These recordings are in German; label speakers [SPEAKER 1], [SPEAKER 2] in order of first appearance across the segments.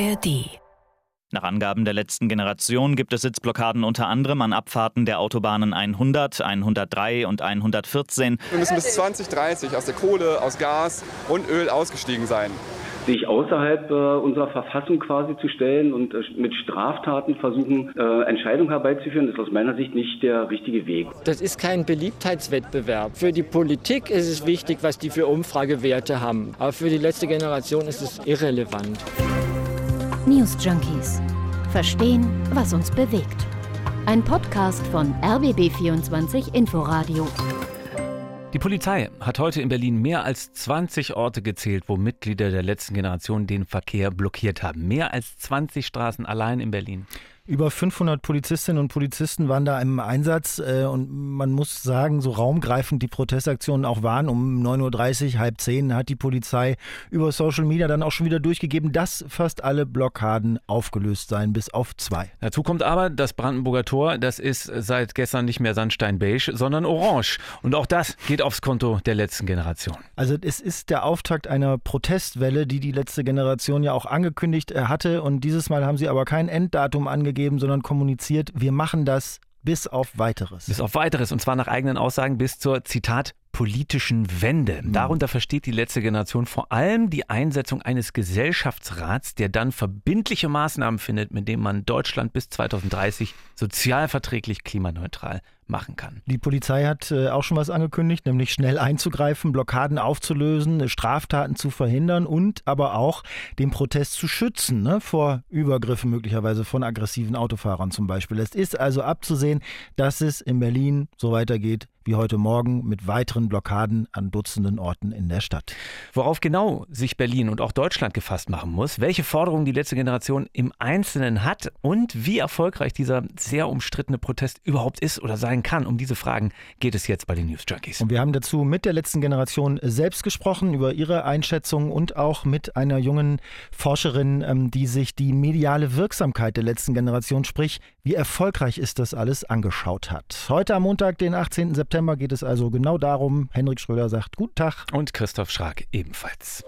[SPEAKER 1] ARD. Nach Angaben der letzten Generation gibt es Sitzblockaden unter anderem an Abfahrten der Autobahnen 100, 103 und 114.
[SPEAKER 2] Wir müssen bis 2030 aus der Kohle, aus Gas und Öl ausgestiegen sein
[SPEAKER 3] sich außerhalb äh, unserer Verfassung quasi zu stellen und äh, mit Straftaten versuchen, äh, Entscheidungen herbeizuführen, ist aus meiner Sicht nicht der richtige Weg.
[SPEAKER 4] Das ist kein Beliebtheitswettbewerb. Für die Politik ist es wichtig, was die für Umfragewerte haben. Aber für die letzte Generation ist es irrelevant.
[SPEAKER 5] News Junkies. Verstehen, was uns bewegt. Ein Podcast von RBB24 Inforadio.
[SPEAKER 6] Die Polizei hat heute in Berlin mehr als 20 Orte gezählt, wo Mitglieder der letzten Generation den Verkehr blockiert haben. Mehr als 20 Straßen allein in Berlin.
[SPEAKER 7] Über 500 Polizistinnen und Polizisten waren da im Einsatz äh, und man muss sagen, so raumgreifend die Protestaktionen auch waren. Um 9.30 Uhr, halb zehn hat die Polizei über Social Media dann auch schon wieder durchgegeben, dass fast alle Blockaden aufgelöst seien, bis auf zwei.
[SPEAKER 6] Dazu kommt aber, das Brandenburger Tor, das ist seit gestern nicht mehr Sandstein-Beige, sondern orange. Und auch das geht aufs Konto der letzten Generation.
[SPEAKER 7] Also es ist der Auftakt einer Protestwelle, die die letzte Generation ja auch angekündigt äh, hatte. Und dieses Mal haben sie aber kein Enddatum angegeben gegeben, sondern kommuniziert, wir machen das bis auf weiteres.
[SPEAKER 6] Bis auf weiteres und zwar nach eigenen Aussagen bis zur Zitat politischen Wende. Mhm. Darunter versteht die letzte Generation vor allem die Einsetzung eines Gesellschaftsrats, der dann verbindliche Maßnahmen findet, mit denen man Deutschland bis 2030 sozialverträglich klimaneutral machen kann.
[SPEAKER 7] Die Polizei hat äh, auch schon was angekündigt, nämlich schnell einzugreifen, Blockaden aufzulösen, Straftaten zu verhindern und aber auch den Protest zu schützen ne, vor Übergriffen möglicherweise von aggressiven Autofahrern zum Beispiel. Es ist also abzusehen, dass es in Berlin so weitergeht wie heute Morgen mit weiteren Blockaden an Dutzenden Orten in der Stadt.
[SPEAKER 6] Worauf genau sich Berlin und auch Deutschland gefasst machen muss, welche Forderungen die letzte Generation im Einzelnen hat und wie erfolgreich dieser sehr umstrittene Protest überhaupt ist oder sein kann, um diese Fragen geht es jetzt bei den News Junkies.
[SPEAKER 7] Und wir haben dazu mit der letzten Generation selbst gesprochen, über ihre Einschätzung und auch mit einer jungen Forscherin, ähm, die sich die mediale Wirksamkeit der letzten Generation, sprich, wie erfolgreich ist das alles, angeschaut hat. Heute am Montag, den 18. September, September geht es also genau darum. Henrik Schröder sagt Guten Tag.
[SPEAKER 6] Und Christoph Schrag ebenfalls.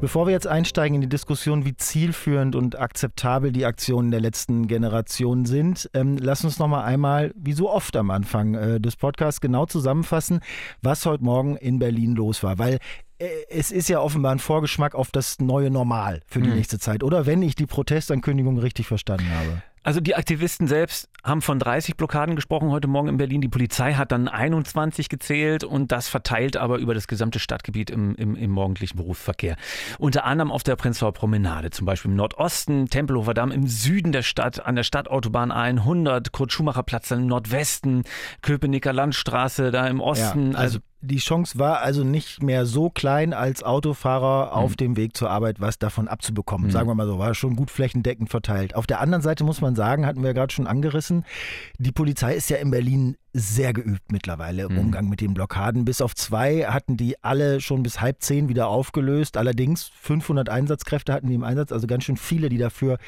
[SPEAKER 7] Bevor wir jetzt einsteigen in die Diskussion, wie zielführend und akzeptabel die Aktionen der letzten Generation sind, ähm, lass uns noch mal einmal, wie so oft am Anfang äh, des Podcasts, genau zusammenfassen, was heute Morgen in Berlin los war. Weil äh, es ist ja offenbar ein Vorgeschmack auf das neue Normal für die mhm. nächste Zeit. Oder wenn ich die Protestankündigung richtig verstanden habe.
[SPEAKER 6] Also die Aktivisten selbst haben von 30 Blockaden gesprochen heute Morgen in Berlin. Die Polizei hat dann 21 gezählt und das verteilt aber über das gesamte Stadtgebiet im, im, im morgendlichen Berufsverkehr. Unter anderem auf der Prenzlauer Promenade, zum Beispiel im Nordosten, Tempelhofer Damm im Süden der Stadt, an der Stadtautobahn 100, Kurt-Schumacher-Platz im Nordwesten, Köpenicker Landstraße da im Osten.
[SPEAKER 7] Ja, also, also die Chance war also nicht mehr so klein, als Autofahrer mhm. auf dem Weg zur Arbeit was davon abzubekommen. Mhm. Sagen wir mal so, war schon gut flächendeckend verteilt. Auf der anderen Seite muss man sagen, hatten wir ja gerade schon angerissen, die Polizei ist ja in Berlin sehr geübt mittlerweile im mhm. Umgang mit den Blockaden. Bis auf zwei hatten die alle schon bis halb zehn wieder aufgelöst. Allerdings 500 Einsatzkräfte hatten die im Einsatz, also ganz schön viele, die dafür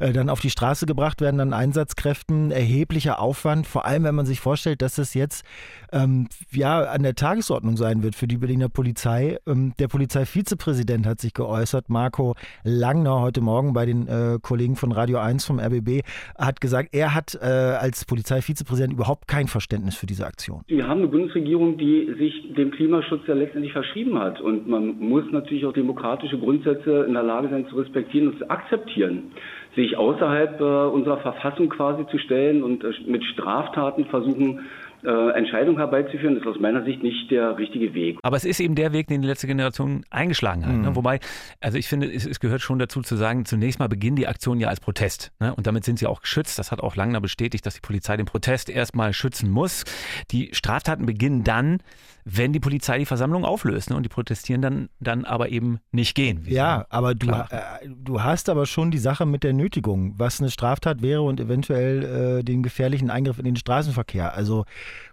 [SPEAKER 7] äh, dann auf die Straße gebracht werden an Einsatzkräften. Erheblicher Aufwand, vor allem wenn man sich vorstellt, dass es jetzt ähm, ja an der Tagesordnung sein wird für die Berliner Polizei. Ähm, der Polizeivizepräsident hat sich geäußert, Marco Langner, heute Morgen bei den äh, Kollegen von Radio 1 vom RBB, hat gesagt, er hat äh, als Polizeivizepräsident überhaupt kein Verständnis Verständnis für diese Aktion?
[SPEAKER 3] Wir haben eine Bundesregierung, die sich dem Klimaschutz ja letztendlich verschrieben hat. Und man muss natürlich auch demokratische Grundsätze in der Lage sein zu respektieren und zu akzeptieren. Sich außerhalb äh, unserer Verfassung quasi zu stellen und äh, mit Straftaten versuchen, äh, Entscheidungen herbeizuführen, ist aus meiner Sicht nicht der richtige Weg.
[SPEAKER 6] Aber es ist eben der Weg, den die letzte Generation eingeschlagen hat. Ne? Mhm. Ne? Wobei, also ich finde, es, es, gehört schon dazu zu sagen, zunächst mal beginnt die Aktion ja als Protest. Ne? Und damit sind sie auch geschützt. Das hat auch Langner bestätigt, dass die Polizei den Protest erstmal schützen muss. Die Straftaten beginnen dann, wenn die Polizei die Versammlung auflöst ne? und die protestieren dann, dann aber eben nicht gehen.
[SPEAKER 7] Ja, aber du, äh, du hast aber schon die Sache mit der Nötigung, was eine Straftat wäre und eventuell äh, den gefährlichen Eingriff in den Straßenverkehr. Also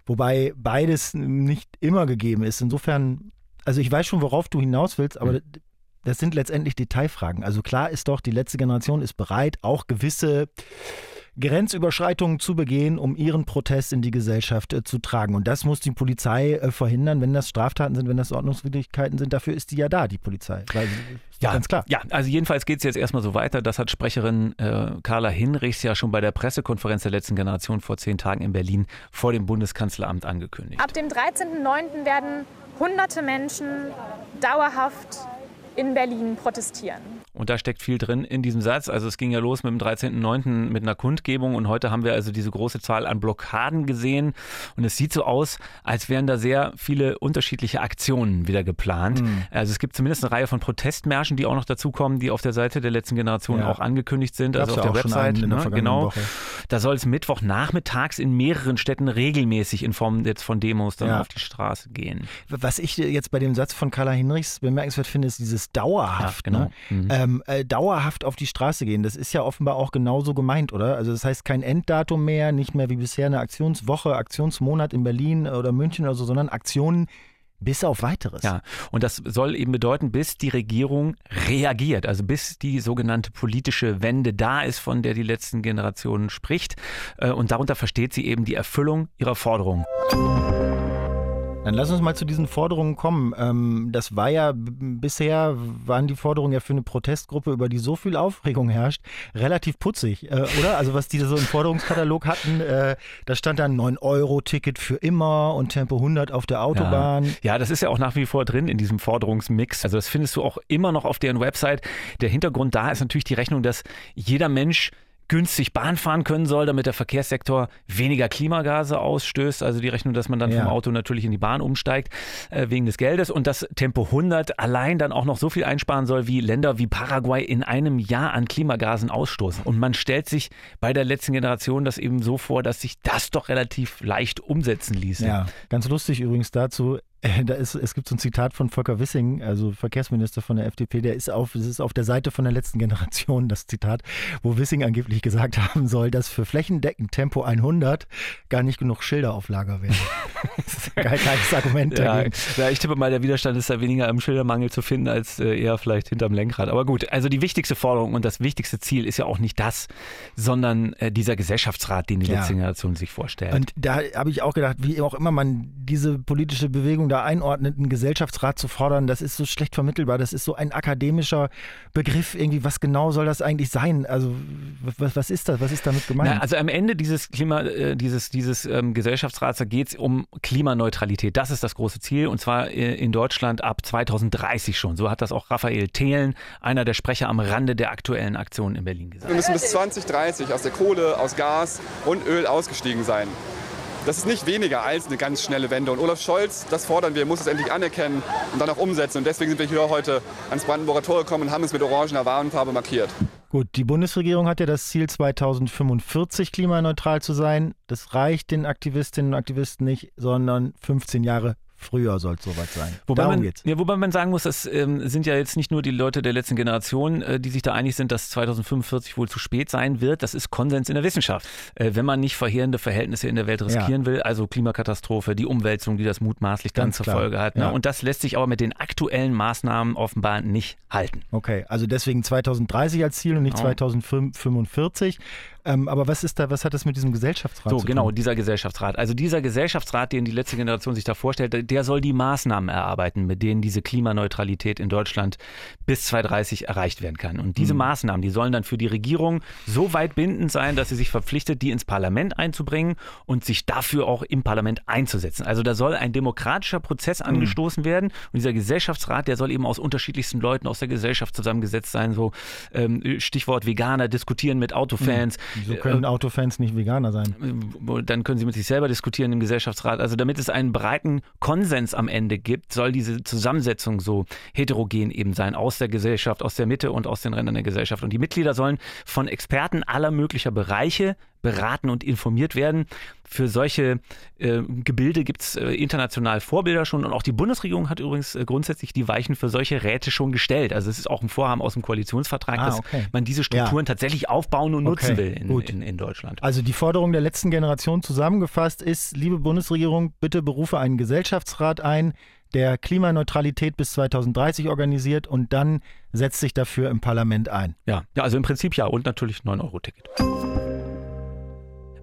[SPEAKER 7] wobei beides nicht immer gegeben ist. Insofern, also ich weiß schon, worauf du hinaus willst, aber mhm. das sind letztendlich Detailfragen. Also klar ist doch, die letzte Generation ist bereit, auch gewisse Grenzüberschreitungen zu begehen, um ihren Protest in die Gesellschaft äh, zu tragen. Und das muss die Polizei äh, verhindern, wenn das Straftaten sind, wenn das Ordnungswidrigkeiten sind. Dafür ist die ja da, die Polizei. Weil,
[SPEAKER 6] ja, ganz klar. Ja, also jedenfalls geht es jetzt erstmal so weiter. Das hat Sprecherin äh, Carla Hinrichs ja schon bei der Pressekonferenz der letzten Generation vor zehn Tagen in Berlin vor dem Bundeskanzleramt angekündigt.
[SPEAKER 8] Ab dem 13.09. werden hunderte Menschen dauerhaft in Berlin protestieren.
[SPEAKER 6] Und da steckt viel drin in diesem Satz. Also es ging ja los mit dem 13.09. mit einer Kundgebung und heute haben wir also diese große Zahl an Blockaden gesehen. Und es sieht so aus, als wären da sehr viele unterschiedliche Aktionen wieder geplant. Mhm. Also es gibt zumindest eine Reihe von Protestmärschen, die auch noch dazukommen, die auf der Seite der letzten Generation ja. auch angekündigt sind.
[SPEAKER 7] Gab's
[SPEAKER 6] also auf der Website.
[SPEAKER 7] Ne, genau. Woche.
[SPEAKER 6] Da soll es Mittwochnachmittags in mehreren Städten regelmäßig in Form jetzt von Demos dann ja. auf die Straße gehen.
[SPEAKER 7] Was ich jetzt bei dem Satz von Carla Hinrichs bemerkenswert finde, ist dieses dauerhaft.
[SPEAKER 6] Ja, genau.
[SPEAKER 7] Ne? Mhm ähm, äh, dauerhaft auf die Straße gehen. Das ist ja offenbar auch genauso gemeint, oder? Also das heißt kein Enddatum mehr, nicht mehr wie bisher eine Aktionswoche, Aktionsmonat in Berlin oder München oder so, sondern Aktionen bis auf weiteres.
[SPEAKER 6] Ja, und das soll eben bedeuten, bis die Regierung reagiert, also bis die sogenannte politische Wende da ist, von der die letzten Generationen spricht. Äh, und darunter versteht sie eben die Erfüllung ihrer Forderungen.
[SPEAKER 7] Dann lass uns mal zu diesen Forderungen kommen. Ähm, das war ja bisher, waren die Forderungen ja für eine Protestgruppe, über die so viel Aufregung herrscht, relativ putzig, äh, oder? Also was die so im Forderungskatalog hatten, äh, da stand dann 9-Euro-Ticket für immer und Tempo 100 auf der Autobahn.
[SPEAKER 6] Ja. ja, das ist ja auch nach wie vor drin in diesem Forderungsmix. Also das findest du auch immer noch auf deren Website. Der Hintergrund da ist natürlich die Rechnung, dass jeder Mensch günstig Bahn fahren können soll, damit der Verkehrssektor weniger Klimagase ausstößt. Also die Rechnung, dass man dann ja. vom Auto natürlich in die Bahn umsteigt äh, wegen des Geldes und dass Tempo 100 allein dann auch noch so viel einsparen soll, wie Länder wie Paraguay in einem Jahr an Klimagasen ausstoßen. Und man stellt sich bei der letzten Generation das eben so vor, dass sich das doch relativ leicht umsetzen ließe.
[SPEAKER 7] Ja, ganz lustig übrigens dazu. Da ist, es gibt so ein Zitat von Volker Wissing, also Verkehrsminister von der FDP, der ist auf, es ist auf der Seite von der letzten Generation, das Zitat, wo Wissing angeblich gesagt haben soll, dass für flächendeckend Tempo 100 gar nicht genug Schilder auf Lager wären. das ist ein geiles Argument
[SPEAKER 6] ja, ja, ich tippe mal, der Widerstand ist da weniger im Schildermangel zu finden, als äh, eher vielleicht hinterm Lenkrad. Aber gut, also die wichtigste Forderung und das wichtigste Ziel ist ja auch nicht das, sondern äh, dieser Gesellschaftsrat, den die ja. letzte Generation sich vorstellt.
[SPEAKER 7] Und da habe ich auch gedacht, wie auch immer man diese politische Bewegung da einordnet, einen Gesellschaftsrat zu fordern, das ist so schlecht vermittelbar. Das ist so ein akademischer Begriff. Irgendwie, was genau soll das eigentlich sein? Also, was, was ist das? Was ist damit gemeint?
[SPEAKER 6] Na, also am Ende dieses Klima, äh, dieses, dieses ähm, Gesellschaftsrats, da geht es um Klimaneutralität. Das ist das große Ziel und zwar äh, in Deutschland ab 2030 schon. So hat das auch Raphael Thelen, einer der Sprecher am Rande der aktuellen Aktion in Berlin gesagt.
[SPEAKER 2] Wir müssen bis 2030 aus der Kohle, aus Gas und Öl ausgestiegen sein. Das ist nicht weniger als eine ganz schnelle Wende. Und Olaf Scholz, das fordern wir, muss es endlich anerkennen und dann auch umsetzen. Und deswegen sind wir hier heute ans Brandenburger Tor gekommen und haben es mit orangener Warnfarbe markiert.
[SPEAKER 7] Gut, die Bundesregierung hat ja das Ziel, 2045 klimaneutral zu sein. Das reicht den Aktivistinnen und Aktivisten nicht, sondern 15 Jahre Früher soll es soweit sein.
[SPEAKER 6] Wobei Darum man, geht's. Ja, wobei man sagen muss, das ähm, sind ja jetzt nicht nur die Leute der letzten Generation, äh, die sich da einig sind, dass 2045 wohl zu spät sein wird. Das ist Konsens in der Wissenschaft. Äh, wenn man nicht verheerende Verhältnisse in der Welt riskieren ja. will, also Klimakatastrophe, die Umwälzung, die das mutmaßlich dann Ganz zur klar. Folge hat. Ne? Ja. Und das lässt sich aber mit den aktuellen Maßnahmen offenbar nicht halten.
[SPEAKER 7] Okay, also deswegen 2030 als Ziel und nicht genau. 2045. Ähm, aber was ist da, was hat das mit diesem Gesellschaftsrat
[SPEAKER 6] so,
[SPEAKER 7] zu
[SPEAKER 6] genau, tun? genau, dieser Gesellschaftsrat. Also dieser Gesellschaftsrat, den die letzte Generation sich da vorstellt, der soll die Maßnahmen erarbeiten, mit denen diese Klimaneutralität in Deutschland bis 2030 erreicht werden kann. Und diese mhm. Maßnahmen, die sollen dann für die Regierung so weit bindend sein, dass sie sich verpflichtet, die ins Parlament einzubringen und sich dafür auch im Parlament einzusetzen. Also da soll ein demokratischer Prozess mhm. angestoßen werden. Und dieser Gesellschaftsrat, der soll eben aus unterschiedlichsten Leuten aus der Gesellschaft zusammengesetzt sein. So ähm, Stichwort Veganer, diskutieren mit Autofans. Mhm
[SPEAKER 7] Wieso können äh, Autofans nicht Veganer sein?
[SPEAKER 6] Dann können sie mit sich selber diskutieren im Gesellschaftsrat. Also damit es einen breiten Konsens am Ende gibt, soll diese Zusammensetzung so heterogen eben sein, aus der Gesellschaft, aus der Mitte und aus den Rändern der Gesellschaft. Und die Mitglieder sollen von Experten aller möglicher Bereiche beraten und informiert werden. Für solche äh, Gebilde gibt es äh, international Vorbilder schon und auch die Bundesregierung hat übrigens äh, grundsätzlich die Weichen für solche Räte schon gestellt. Also es ist auch ein Vorhaben aus dem Koalitionsvertrag, ah, okay. dass man diese Strukturen ja. tatsächlich aufbauen und okay, nutzen will in, in, in Deutschland.
[SPEAKER 7] Also die Forderung der letzten Generation zusammengefasst ist, liebe Bundesregierung, bitte berufe einen Gesellschaftsrat ein, der Klimaneutralität bis 2030 organisiert und dann setzt sich dafür im Parlament ein.
[SPEAKER 6] Ja, ja also im Prinzip ja und natürlich 9-Euro-Ticket.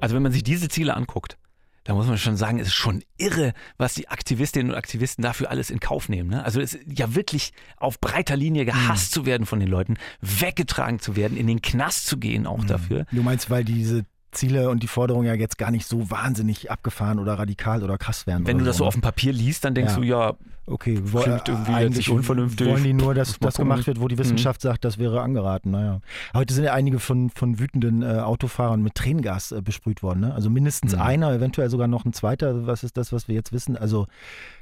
[SPEAKER 6] Also wenn man sich diese Ziele anguckt, da muss man schon sagen, es ist schon irre, was die Aktivistinnen und Aktivisten dafür alles in Kauf nehmen. Ne? Also es ist ja wirklich auf breiter Linie gehasst mhm. zu werden von den Leuten, weggetragen zu werden, in den Knast zu gehen auch mhm. dafür.
[SPEAKER 7] Du meinst, weil diese Ziele und die Forderungen ja jetzt gar nicht so wahnsinnig abgefahren oder radikal oder krass wären.
[SPEAKER 6] Wenn du das so,
[SPEAKER 7] ne?
[SPEAKER 6] auf dem Papier liest, dann denkst ja. du, ja,
[SPEAKER 7] okay, wo, klingt irgendwie eigentlich unvernünftig. Wollen die nur, dass das gemacht wird, wo die mhm. Wissenschaft mhm. sagt, das wäre angeraten. Naja. Heute sind ja einige von, von wütenden äh, Autofahrern mit Tränengas äh, besprüht worden. Ne? Also mindestens mhm. einer, eventuell sogar noch ein zweiter. Was ist das, was wir jetzt wissen? Also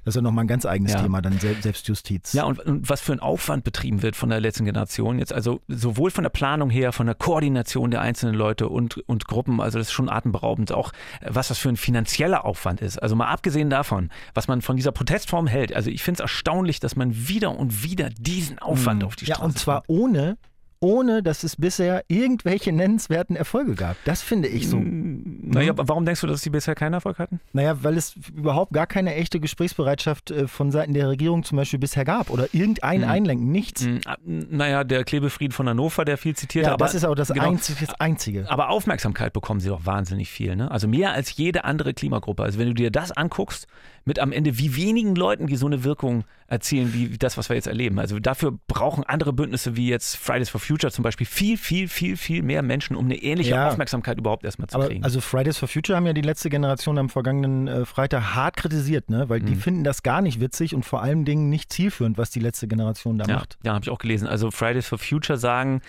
[SPEAKER 7] das ist ja nochmal ein ganz eigenes ja. Thema, dann Selbstjustiz.
[SPEAKER 6] Ja, und, und, was für ein Aufwand betrieben wird von der letzten Generation jetzt, also sowohl von der Planung her, von der Koordination der einzelnen Leute und, und Gruppen, also das ist schon atemberaubend, auch äh, was das für ein finanzieller Aufwand ist. Also mal abgesehen davon, was man von dieser Protestform hält, also ich finde es erstaunlich, dass man wieder und wieder diesen Aufwand mhm. auf die Straße
[SPEAKER 7] Ja, und zwar bringt. ohne ohne dass es bisher irgendwelche nennenswerten Erfolge gab. Das finde ich so.
[SPEAKER 6] Naja, hm? warum denkst du, dass sie bisher keinen Erfolg hatten?
[SPEAKER 7] Naja, weil es überhaupt gar keine echte Gesprächsbereitschaft äh, von Seiten der Regierung zum Beispiel bisher gab oder irgendein hm. Einlenken, nichts. Hm.
[SPEAKER 6] Naja, der Klebefried von Hannover, der viel zitiert ja,
[SPEAKER 7] aber das ist auch das, genau, Einzige, das Einzige.
[SPEAKER 6] Aber Aufmerksamkeit bekommen sie doch wahnsinnig viel. Ne? Also mehr als jede andere Klimagruppe. Also wenn du dir das anguckst, mit am Ende wie wenigen Leuten, die so eine Wirkung erzielen, wie das, was wir jetzt erleben. Also dafür brauchen andere Bündnisse wie jetzt Fridays for Future zum Beispiel viel, viel, viel, viel mehr Menschen, um eine ähnliche ja. Aufmerksamkeit überhaupt erstmal zu
[SPEAKER 7] Aber
[SPEAKER 6] kriegen.
[SPEAKER 7] Also Fridays for Future haben ja die letzte Generation am vergangenen äh, Freitag hart kritisiert, ne? weil mhm. die finden das gar nicht witzig und vor allen Dingen nicht zielführend, was die letzte Generation da
[SPEAKER 6] ja,
[SPEAKER 7] macht.
[SPEAKER 6] Ja, habe ich auch gelesen. Also Fridays for Future sagen,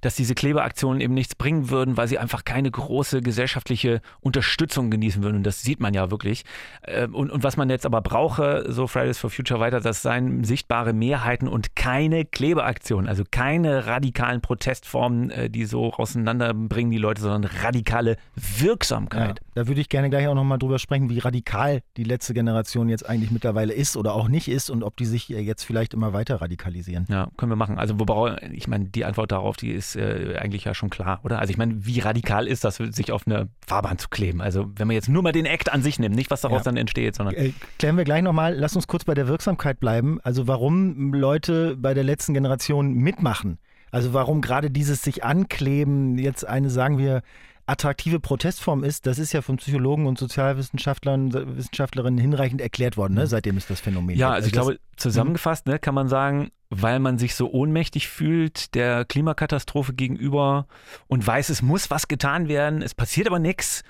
[SPEAKER 6] dass diese Klebeaktionen eben nichts bringen würden, weil sie einfach keine große gesellschaftliche Unterstützung genießen würden. Und das sieht man ja wirklich. Ähm, und, und was man jetzt aber brauche, so Fridays for Future weiter, das seien sichtbare Mehrheiten und keine Klebeaktionen, also keine radikalen Protestformen, äh, die so auseinanderbringen die Leute, sondern radikale Wirksamkeit. Ja,
[SPEAKER 7] da würde ich gerne gleich auch nochmal drüber sprechen, wie radikal die letzte Generation jetzt eigentlich mittlerweile ist oder auch nicht ist und ob die sich jetzt vielleicht immer weiter radikalisieren.
[SPEAKER 6] Ja, können wir machen. Also wobei, ich meine, die Antwort darauf, die ist ist äh, eigentlich ja schon klar, oder? Also ich meine, wie radikal ist das, sich auf eine Fahrbahn zu kleben? Also wenn man jetzt nur mal den Act an sich nimmt, nicht was daraus ja. dann entsteht, sondern. Äh,
[SPEAKER 7] klären wir gleich nochmal, lass uns kurz bei der Wirksamkeit bleiben. Also warum Leute bei der letzten Generation mitmachen. Also warum gerade dieses sich ankleben jetzt eine, sagen wir, attraktive Protestform ist, das ist ja von Psychologen und Sozialwissenschaftlern, Wissenschaftlerinnen hinreichend erklärt worden, ne? Mhm. seitdem ist das Phänomen.
[SPEAKER 6] Ja, also ich also glaube, zusammengefasst ne, kann man sagen, weil man sich so ohnmächtig fühlt der Klimakatastrophe gegenüber und weiß, es muss was getan werden, es passiert aber nichts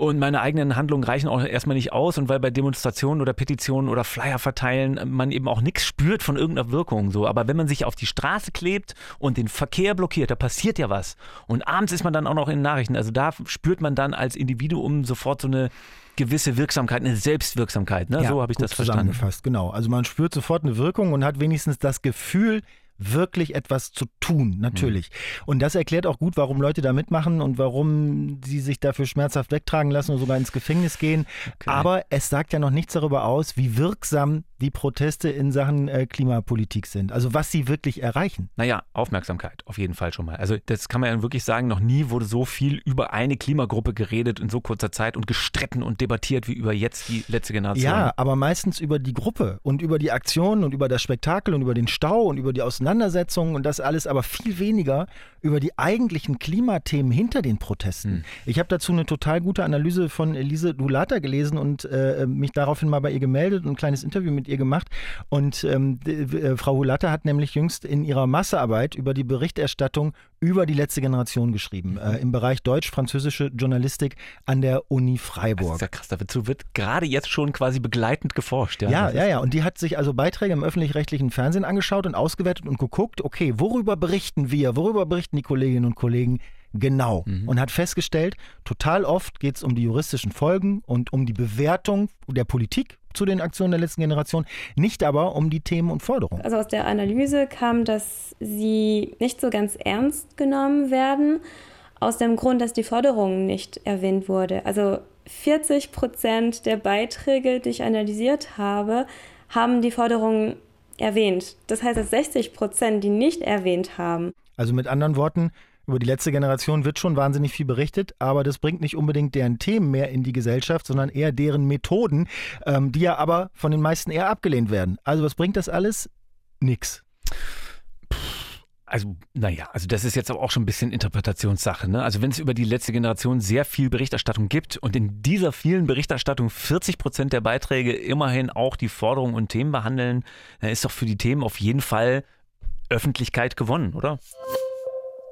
[SPEAKER 6] und meine eigenen Handlungen reichen auch erstmal nicht aus und weil bei Demonstrationen oder Petitionen oder Flyer verteilen man eben auch nichts spürt von irgendeiner Wirkung so, aber wenn man sich auf die Straße klebt und den Verkehr blockiert, da passiert ja was und abends ist man dann auch noch in Nachrichten, also da spürt man dann als Individuum sofort so eine gewisse Wirksamkeit, eine Selbstwirksamkeit, ne?
[SPEAKER 7] Ja,
[SPEAKER 6] so habe ich das verstanden.
[SPEAKER 7] Zusammengefasst, genau. Also man spürt sofort eine Wirkung und hat wenigstens das Gefühl, wirklich etwas zu tun, natürlich. Mhm. Und das erklärt auch gut, warum Leute da mitmachen und warum sie sich dafür schmerzhaft wegtragen lassen und sogar ins Gefängnis gehen. Okay. Aber es sagt ja noch nichts darüber aus, wie wirksam die Proteste in Sachen äh, Klimapolitik sind. Also was sie wirklich erreichen.
[SPEAKER 6] Naja, Aufmerksamkeit auf jeden Fall schon mal. Also das kann man ja wirklich sagen, noch nie wurde so viel über eine Klimagruppe geredet in so kurzer Zeit und gestritten und debattiert wie über jetzt die letzte Generation.
[SPEAKER 7] Ja, aber meistens über die Gruppe und über die Aktionen und über das Spektakel und über den Stau und über die Auseinandersetzung Auseinandersetzungen und das alles, aber viel weniger über die eigentlichen Klimathemen hinter den Protesten. Hm. Ich habe dazu eine total gute Analyse von Elise Dulata gelesen und äh, mich daraufhin mal bei ihr gemeldet und ein kleines Interview mit ihr gemacht. Und ähm, äh, Frau Hulata hat nämlich jüngst in ihrer Massearbeit über die Berichterstattung über die letzte Generation geschrieben, äh, im Bereich deutsch-französische Journalistik an der Uni Freiburg. Das
[SPEAKER 6] ist ja krass, dazu wird gerade jetzt schon quasi begleitend geforscht.
[SPEAKER 7] Ja, ja, ja, ja. Und die hat sich also Beiträge im öffentlich-rechtlichen Fernsehen angeschaut und ausgewertet und geguckt, okay, worüber berichten wir, worüber berichten die Kolleginnen und Kollegen genau mhm. und hat festgestellt, total oft geht es um die juristischen Folgen und um die Bewertung der Politik zu den Aktionen der letzten Generation, nicht aber um die Themen und Forderungen.
[SPEAKER 9] Also aus der Analyse kam, dass sie nicht so ganz ernst genommen werden, aus dem Grund, dass die Forderung nicht erwähnt wurde. Also 40 Prozent der Beiträge, die ich analysiert habe, haben die Forderung erwähnt. Das heißt, dass 60 Prozent, die nicht erwähnt haben.
[SPEAKER 7] Also mit anderen Worten, über die letzte Generation wird schon wahnsinnig viel berichtet, aber das bringt nicht unbedingt deren Themen mehr in die Gesellschaft, sondern eher deren Methoden, ähm, die ja aber von den meisten eher abgelehnt werden. Also was bringt das alles? Nix.
[SPEAKER 6] Also, naja, also das ist jetzt aber auch schon ein bisschen Interpretationssache. Ne? Also wenn es über die letzte Generation sehr viel Berichterstattung gibt und in dieser vielen Berichterstattung 40 Prozent der Beiträge immerhin auch die Forderungen und Themen behandeln, dann ist doch für die Themen auf jeden Fall Öffentlichkeit gewonnen, oder?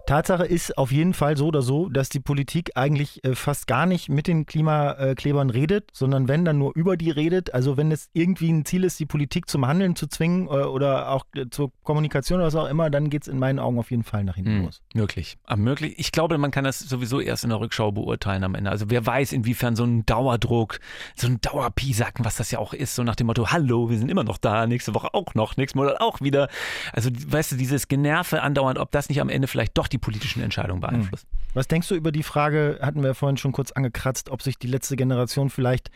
[SPEAKER 7] Tatsache ist auf jeden Fall so oder so, dass die Politik eigentlich äh, fast gar nicht mit den Klimaklebern redet, sondern wenn dann nur über die redet. Also wenn es irgendwie ein Ziel ist, die Politik zum Handeln zu zwingen äh, oder auch äh, zur Kommunikation oder was auch immer, dann geht es in meinen Augen auf jeden Fall nach hinten
[SPEAKER 6] hm,
[SPEAKER 7] los.
[SPEAKER 6] Möglich. Aber möglich. Ich glaube, man kann das sowieso erst in der Rückschau beurteilen am Ende. Also wer weiß, inwiefern so ein Dauerdruck, so ein Dauerpiesacken, was das ja auch ist, so nach dem Motto, hallo, wir sind immer noch da, nächste Woche auch noch, nächsten Monat auch wieder. Also weißt du, dieses Generve andauernd, ob das nicht am Ende vielleicht doch die die politischen Entscheidungen beeinflusst.
[SPEAKER 7] Hm. Was denkst du über die Frage, hatten wir vorhin schon kurz angekratzt, ob sich die letzte Generation vielleicht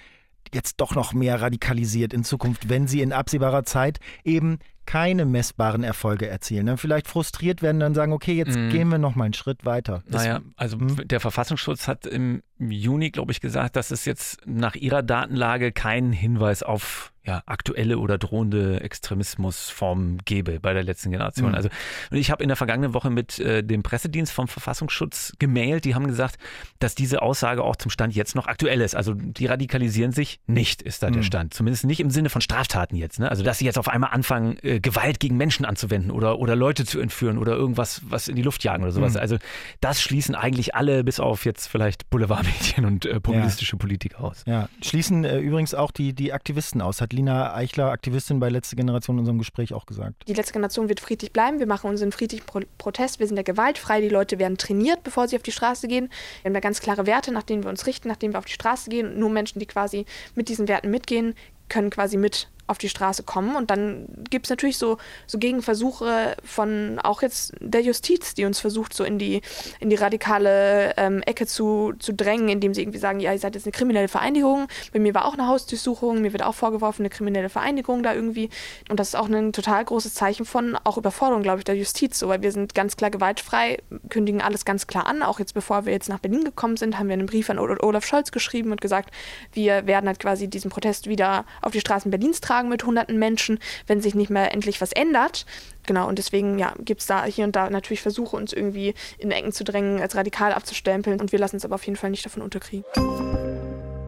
[SPEAKER 7] jetzt doch noch mehr radikalisiert in Zukunft, wenn sie in absehbarer Zeit eben keine messbaren Erfolge erzielen. Dann vielleicht frustriert werden, dann sagen, okay, jetzt mm. gehen wir noch mal einen Schritt weiter.
[SPEAKER 6] Das, naja, also hm? der Verfassungsschutz hat im Juni, glaube ich, gesagt, dass es jetzt nach ihrer Datenlage keinen Hinweis auf ja, aktuelle oder drohende Extremismusformen gebe bei der letzten Generation. Mhm. Also ich habe in der vergangenen Woche mit äh, dem Pressedienst vom Verfassungsschutz gemailt. Die haben gesagt, dass diese Aussage auch zum Stand jetzt noch aktuell ist. Also die radikalisieren sich nicht, ist da mhm. der Stand. Zumindest nicht im Sinne von Straftaten jetzt. Ne? Also dass sie jetzt auf einmal anfangen, äh, Gewalt gegen Menschen anzuwenden oder, oder Leute zu entführen oder irgendwas was in die Luft jagen oder sowas. Mhm. Also das schließen eigentlich alle, bis auf jetzt vielleicht Boulevardmedien und äh, populistische ja. Politik aus.
[SPEAKER 7] Ja, schließen äh, übrigens auch die, die Aktivisten aus. Hat Lina Eichler, Aktivistin bei Letzte Generation, in unserem Gespräch auch gesagt.
[SPEAKER 10] Die Letzte Generation wird friedlich bleiben. Wir machen unseren friedlichen Pro Protest. Wir sind ja gewaltfrei. Die Leute werden trainiert, bevor sie auf die Straße gehen. Wir haben da ganz klare Werte, nach denen wir uns richten, nachdem wir auf die Straße gehen. Nur Menschen, die quasi mit diesen Werten mitgehen, können quasi mit auf die Straße kommen. Und dann gibt es natürlich so, so Gegenversuche von auch jetzt der Justiz, die uns versucht, so in die, in die radikale ähm, Ecke zu, zu drängen, indem sie irgendwie sagen, ja, ihr seid jetzt eine kriminelle Vereinigung. Bei mir war auch eine Hausdurchsuchung, mir wird auch vorgeworfen, eine kriminelle Vereinigung da irgendwie. Und das ist auch ein total großes Zeichen von auch Überforderung, glaube ich, der Justiz. So, weil wir sind ganz klar gewaltfrei, kündigen alles ganz klar an. Auch jetzt, bevor wir jetzt nach Berlin gekommen sind, haben wir einen Brief an Olaf Scholz geschrieben und gesagt, wir werden halt quasi diesen Protest wieder auf die Straßen Berlins tragen Tagen mit hunderten Menschen, wenn sich nicht mehr endlich was ändert. Genau, und deswegen ja, gibt es da hier und da natürlich Versuche, uns irgendwie in Ecken zu drängen, als radikal abzustempeln. Und wir lassen uns aber auf jeden Fall nicht davon unterkriegen.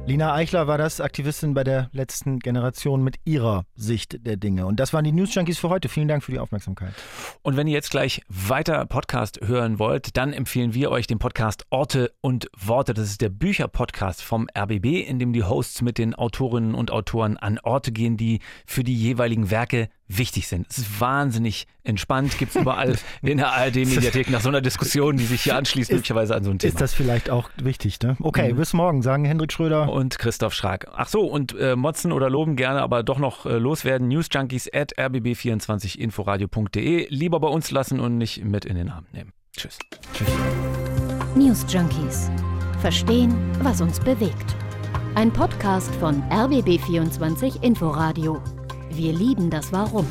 [SPEAKER 7] Lina Eichler war das, Aktivistin bei der letzten Generation mit ihrer Sicht der Dinge. Und das waren die News Junkies für heute. Vielen Dank für die Aufmerksamkeit.
[SPEAKER 6] Und wenn ihr jetzt gleich weiter Podcast hören wollt, dann empfehlen wir euch den Podcast Orte und Worte. Das ist der Bücherpodcast vom RBB, in dem die Hosts mit den Autorinnen und Autoren an Orte gehen, die für die jeweiligen Werke wichtig sind. Es ist wahnsinnig entspannt, gibt es überall in der ARD-Mediathek nach so einer Diskussion, die sich hier anschließt, ist, möglicherweise an so ein Thema.
[SPEAKER 7] Ist das vielleicht auch wichtig, ne? Okay, mhm. bis morgen, sagen Hendrik Schröder.
[SPEAKER 6] Und Christoph Schrag. Ach so, und äh, motzen oder loben gerne, aber doch noch äh, loswerden. Newsjunkies at rbb24inforadio.de. Lieber bei uns lassen und nicht mit in den Arm nehmen. Tschüss. Tschüss.
[SPEAKER 5] News Junkies. Verstehen, was uns bewegt. Ein Podcast von RBB24 Inforadio. Wir lieben das Warum.